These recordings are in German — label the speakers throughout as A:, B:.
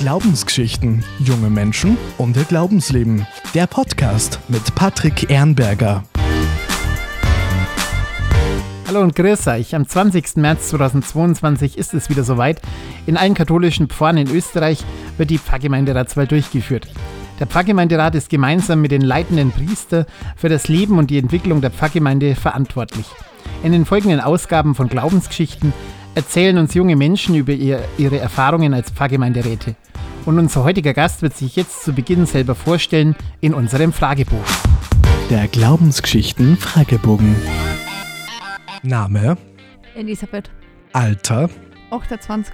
A: Glaubensgeschichten, junge Menschen und ihr Glaubensleben. Der Podcast mit Patrick Ehrenberger.
B: Hallo und grüß euch. Am 20. März 2022 ist es wieder soweit. In allen katholischen Pfarren in Österreich wird die Pfarrgemeinderatswahl durchgeführt. Der Pfarrgemeinderat ist gemeinsam mit den leitenden Priester für das Leben und die Entwicklung der Pfarrgemeinde verantwortlich. In den folgenden Ausgaben von Glaubensgeschichten erzählen uns junge Menschen über ihr, ihre Erfahrungen als Pfarrgemeinderäte. Und unser heutiger Gast wird sich jetzt zu Beginn selber vorstellen in unserem Fragebogen.
A: Der Glaubensgeschichten Fragebogen. Name,
C: Elisabeth,
A: Alter,
C: 28,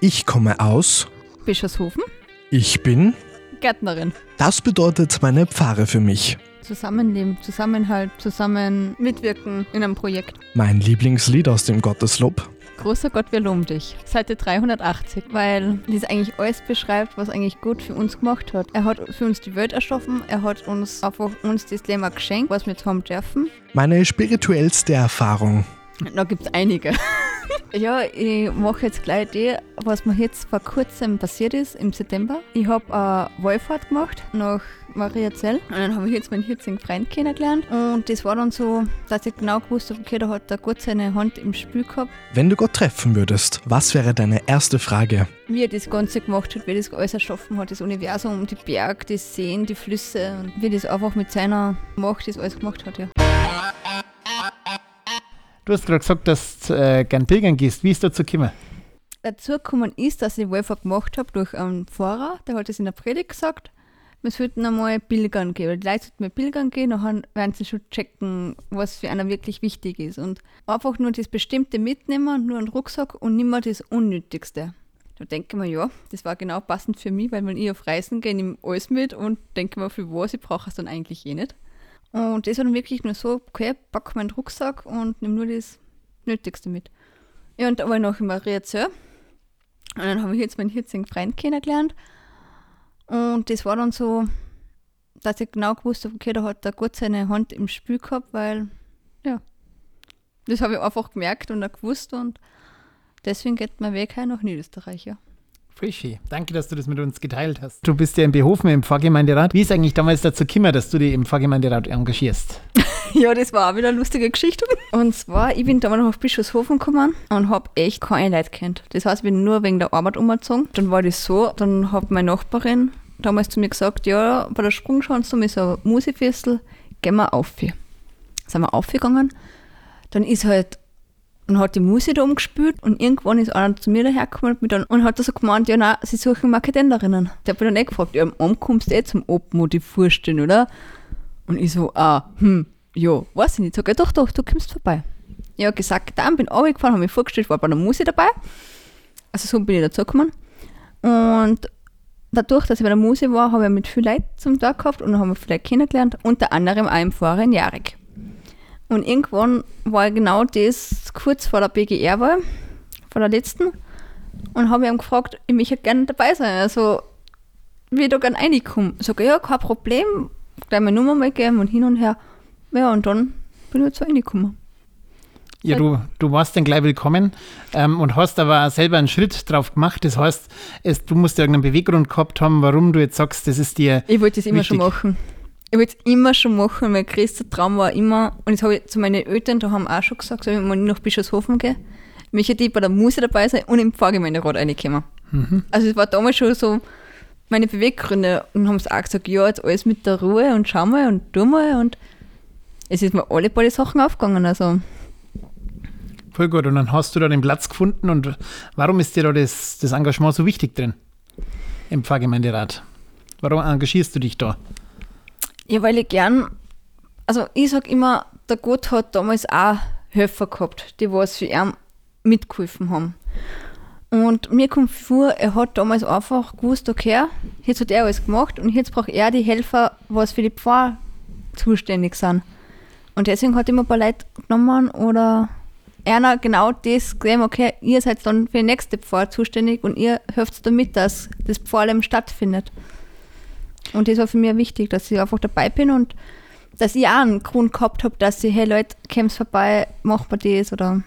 A: ich komme aus,
C: Bischofshofen,
A: ich bin.
C: Gärtnerin.
A: Das bedeutet meine Pfarre für mich.
C: Zusammenleben, Zusammenhalt, zusammen mitwirken in einem Projekt.
A: Mein Lieblingslied aus dem Gotteslob.
C: Großer Gott, wir loben dich. Seite 380, weil das eigentlich alles beschreibt, was eigentlich Gott für uns gemacht hat. Er hat für uns die Welt erschaffen, er hat uns einfach uns das Leben geschenkt, was wir jetzt haben dürfen.
A: Meine spirituellste Erfahrung.
C: Da gibt es einige. Ja, ich mache jetzt gleich die, was mir jetzt vor kurzem passiert ist, im September. Ich habe eine Wallfahrt gemacht nach Mariazell und dann habe ich jetzt meinen jetzigen Freund kennengelernt und das war dann so, dass ich genau gewusst habe, okay, da hat der Gott seine Hand im Spiel gehabt,
A: Wenn du Gott treffen würdest, was wäre deine erste Frage?
C: wie er das Ganze gemacht hat, wie er das alles erschaffen hat, das Universum, die Berge, die Seen, die Flüsse und wie das einfach mit seiner Macht das alles gemacht hat, ja.
B: Du hast gerade gesagt, dass du äh, gern pilgern gehst. Wie ist dazu gekommen?
C: dazu gekommen ist, dass ich Wallfahrt gemacht habe durch einen Pfarrer, der hat das in der Predigt gesagt, wir sollten einmal pilgern gehen. Oder die Leute sollten mal pilgern gehen, dann werden sie schon checken, was für einer wirklich wichtig ist. Und einfach nur das Bestimmte mitnehmen, nur einen Rucksack und nicht mehr das Unnötigste. Da denke ich mir, ja, das war genau passend für mich, weil wenn ich auf Reisen gehe, nehme ich alles mit und denke mir, für was, ich brauche es dann eigentlich eh nicht. Und das war dann wirklich nur so, okay, pack meinen Rucksack und nehme nur das Nötigste mit. Ja, und da war ich noch in Mariazell. Und dann habe ich jetzt meinen jetzigen Freund kennengelernt. Und das war dann so, dass ich genau gewusst habe, okay, da hat der Gott seine Hand im Spiel gehabt, weil, ja, das habe ich einfach gemerkt und auch gewusst. Und deswegen geht mein Weg her nach Niederösterreich, ja.
B: Frischi, danke, dass du das mit uns geteilt hast. Du bist ja in Behofen im Pfarrgemeinderat. Wie ist eigentlich damals dazu gekommen, dass du dich im Pfarrgemeinderat engagierst?
C: Ja, das war auch wieder eine lustige Geschichte. Und zwar, ich bin damals noch auf Bischofshofen gekommen und habe echt keine Leute kennt. Das heißt, ich bin nur wegen der Arbeit umgezogen. Dann war das so, dann hat meine Nachbarin damals zu mir gesagt, ja, bei der Sprungschanze ist ein Musikfestel, gehen wir auf. Sind wir aufgegangen. Dann ist halt, dann hat die Musik da umgespielt und irgendwann ist einer zu mir dahergekommen und, und hat so gemeint, ja, nein, sie suchen Marketenderinnen. Der hat mich dann eh gefragt, ja, am kommst du eh zum Open die vorstellen, oder? Und ich so, ah, hm, ja, weiß ich nicht. Sag ich, doch, doch, du kommst vorbei. Ja, gesagt, dann bin ich runtergefahren, habe mich vorgestellt, war bei der Musik dabei. Also so bin ich dazu gekommen. Und dadurch, dass ich bei der Musik war, habe ich mit vielen Leuten zum Tag gehabt und habe viele Leute kennengelernt, unter anderem auch im in Jarek. Und irgendwann war genau das kurz vor der BGR-Wahl, vor der letzten, und habe ihn gefragt, ich möchte gerne dabei sein. Also, wie ich da gerne reinkomme. Sag ich, ja, kein Problem, gleich meine Nummer mal geben und hin und her. Ja, und dann bin ich jetzt so reingekommen.
B: Ja, du, du warst dann gleich willkommen ähm, und hast aber selber einen Schritt drauf gemacht. Das heißt, es, du musst ja irgendeinen Beweggrund gehabt haben, warum du jetzt sagst, das ist dir.
C: Ich wollte das immer schon
B: Wichtig.
C: machen. Ich wollte es immer schon machen. Mein größter Traum war immer, und das habe ich zu meinen Eltern, da haben auch schon gesagt, wenn ich nach Bischofshofen gehe, möchte ich bei der Musik dabei sein und im Pfarrgemeinderat reinkommen. Also es war damals schon so meine Beweggründe und haben es auch gesagt, ja, jetzt alles mit der Ruhe und schau mal und tu mal und es ist mir alle paar Sachen aufgegangen. Also
B: Voll gut. Und dann hast du da den Platz gefunden und warum ist dir da das, das Engagement so wichtig drin im Pfarrgemeinderat? Warum engagierst du dich da?
C: Ja, weil ich gern, also ich sag immer, der Gott hat damals auch Helfer gehabt, die was für ihn mitgeholfen haben. Und mir kommt vor, er hat damals einfach gewusst, okay, jetzt hat er alles gemacht und jetzt braucht er die Helfer, was für die Pfarr zuständig sind. Und deswegen hat er immer ein paar Leute genommen oder einer genau das gesehen, okay, ihr seid dann für die nächste Pfarr zuständig und ihr helft damit, dass das Pfarrleben stattfindet. Und das war für mich wichtig, dass ich einfach dabei bin und dass ich auch einen Grund gehabt habe, dass ich, hey Leute, kommst vorbei, mach mal das oder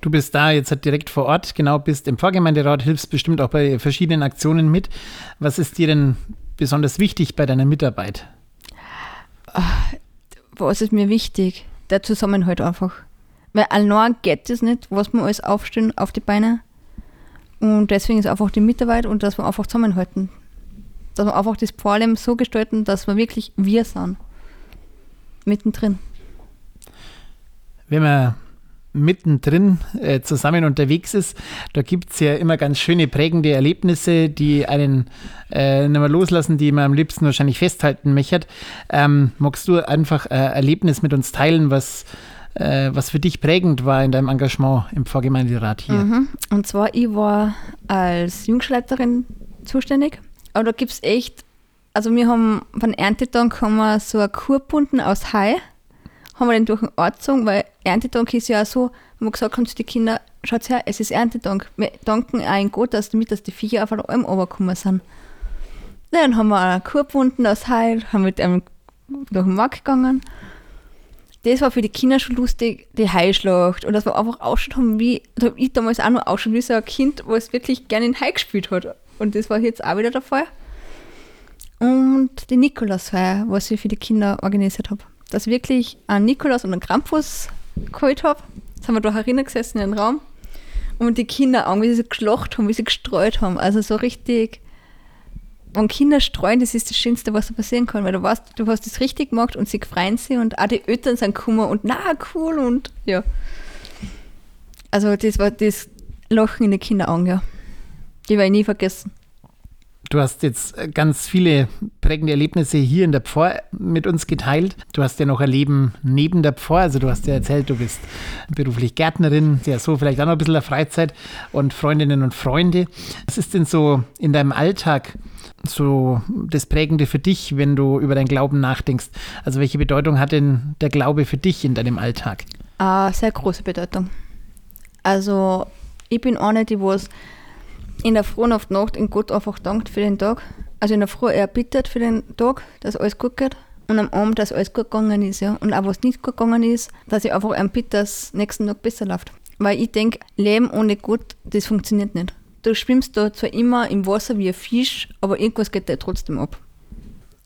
B: Du bist da jetzt halt direkt vor Ort, genau, bist im Pfarrgemeinderat, hilfst bestimmt auch bei verschiedenen Aktionen mit. Was ist dir denn besonders wichtig bei deiner Mitarbeit?
C: Was ist mir wichtig? Der Zusammenhalt einfach. Weil allein geht es nicht, was wir alles aufstellen auf die Beine. Und deswegen ist einfach die Mitarbeit und dass wir einfach zusammenhalten. Dass wir einfach das Pfarrleben so gestalten, dass wir wirklich wir sind. Mittendrin.
B: Wenn man mittendrin äh, zusammen unterwegs ist, da gibt es ja immer ganz schöne prägende Erlebnisse, die einen äh, nicht mehr loslassen, die man am liebsten wahrscheinlich festhalten möchte. Ähm, magst du einfach ein Erlebnis mit uns teilen, was, äh, was für dich prägend war in deinem Engagement im Pfarrgemeinderat hier?
C: Mhm. Und zwar, ich war als Jungschleiterin zuständig, aber da gibt es echt, also wir haben von Erntetag haben wir so eine Kur gebunden aus Hai haben wir den durch den Ort gezogen, weil Erntedank ist ja auch so, wenn wir gesagt haben zu den Kindern, schaut her, es ist Erntedank. Wir danken in Gott, dass damit, dass die Viecher auf Alm runtergekommen sind. Dann haben wir eine Kur gebunden aus Heil, haben mit einem durch den Markt gegangen. Das war für die Kinder schon lustig, die Heilschlacht. Und dass wir einfach ausschaut haben, wie, da habe ich damals auch noch ausschaut, wie so ein Kind, was wirklich gerne in Hai gespielt hat. Und das war jetzt auch wieder der Fall. Und die Nikolausfeier, was ich für die Kinder organisiert habe dass ich wirklich einen Nikolaus und einen Krampus geholt habe. Jetzt haben wir da herinnen gesessen in den Raum und die Kinder an, wie sie geschlacht haben, wie sie gestreut haben. Also so richtig, wenn Kinder streuen, das ist das Schönste, was da passieren kann, weil du weißt, du hast das richtig gemacht und sie freuen sich und auch die Eltern sind gekommen und na, cool und ja. Also das war das Lachen in den Kinderaugen, ja. Die werde ich nie vergessen.
B: Du hast jetzt äh, ganz viele prägende Erlebnisse hier in der Pfarr mit uns geteilt. Du hast ja noch ein Leben neben der Pfarr. Also du hast ja erzählt, du bist beruflich Gärtnerin, ja so vielleicht auch noch ein bisschen der Freizeit und Freundinnen und Freunde. Was ist denn so in deinem Alltag so das Prägende für dich, wenn du über deinen Glauben nachdenkst? Also welche Bedeutung hat denn der Glaube für dich in deinem Alltag?
C: Ah, sehr große Bedeutung. Also ich bin eine, die was in der Früh auf die Nacht in Gott einfach dankt für den Tag. Also in der Früh er bittet für den Tag, dass alles gut geht. Und am Abend, dass alles gut gegangen ist, ja. Und auch was nicht gut gegangen ist, dass ich einfach einen bitte, dass nächsten Tag besser läuft. Weil ich denke, Leben ohne Gott, das funktioniert nicht. Du schwimmst da zwar immer im Wasser wie ein Fisch, aber irgendwas geht dir trotzdem ab.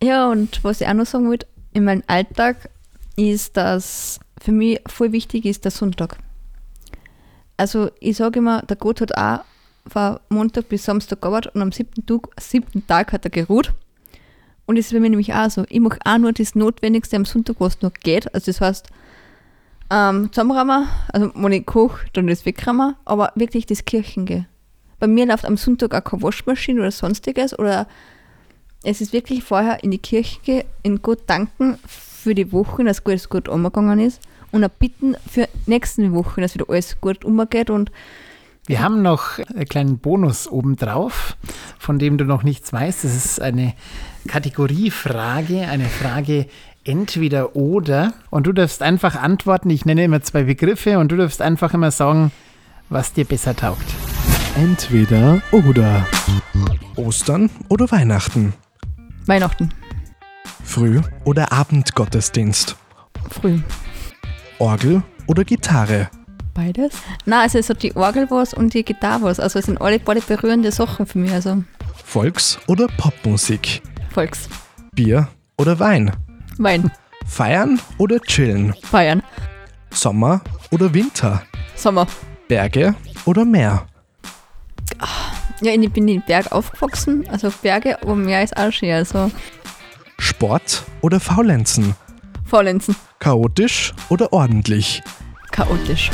C: Ja, und was ich auch noch sagen wollte, in meinem Alltag ist, dass für mich voll wichtig ist der Sonntag. Also ich sage immer, der Gott hat auch war Montag bis Samstag gearbeitet und am siebten Tag, siebten Tag hat er geruht. Und das ist bei mir nämlich auch so. Ich mache auch nur das Notwendigste am Sonntag, was noch geht. Also das heißt, ähm, zusammenräumen, also wenn ich koche, dann das wegräumen, aber wirklich das Kirchengehen. Bei mir läuft am Sonntag auch keine Waschmaschine oder sonstiges oder es ist wirklich vorher in die Kirche gehen, in Gott danken für die Woche, dass alles gut umgegangen ist und auch bitten für nächste Woche, dass wieder alles gut umgeht und
B: wir haben noch einen kleinen Bonus obendrauf, von dem du noch nichts weißt. Das ist eine Kategoriefrage, eine Frage entweder oder. Und du darfst einfach antworten. Ich nenne immer zwei Begriffe und du darfst einfach immer sagen, was dir besser taugt.
A: Entweder oder. Ostern oder Weihnachten.
C: Weihnachten.
A: Früh- oder Abendgottesdienst.
C: Früh.
A: Orgel oder Gitarre.
C: Beides? Nein, also es hat die Orgel was und die Gitarre was. Also es sind alle beide berührende Sachen für mich. Also.
A: Volks- oder Popmusik.
C: Volks.
A: Bier oder Wein.
C: Wein.
A: Feiern oder chillen.
C: Feiern.
A: Sommer oder Winter.
C: Sommer.
A: Berge oder Meer.
C: Ja, ich bin in den Berg aufgewachsen, also Berge, aber Meer ist auch schön. Also
A: Sport oder Faulenzen.
C: Faulenzen.
A: Chaotisch oder ordentlich.
C: Chaotisch.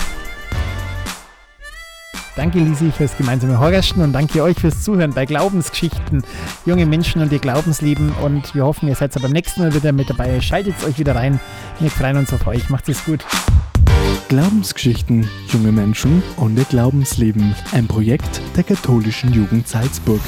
B: Danke, Lisi, fürs gemeinsame Horgasten und danke euch fürs Zuhören bei Glaubensgeschichten, junge Menschen und ihr Glaubensleben. Und wir hoffen, ihr seid beim nächsten Mal wieder mit dabei. Schaltet euch wieder rein. Wir freuen uns auf euch. Macht es gut.
A: Glaubensgeschichten, junge Menschen und ihr Glaubensleben. Ein Projekt der katholischen Jugend Salzburg.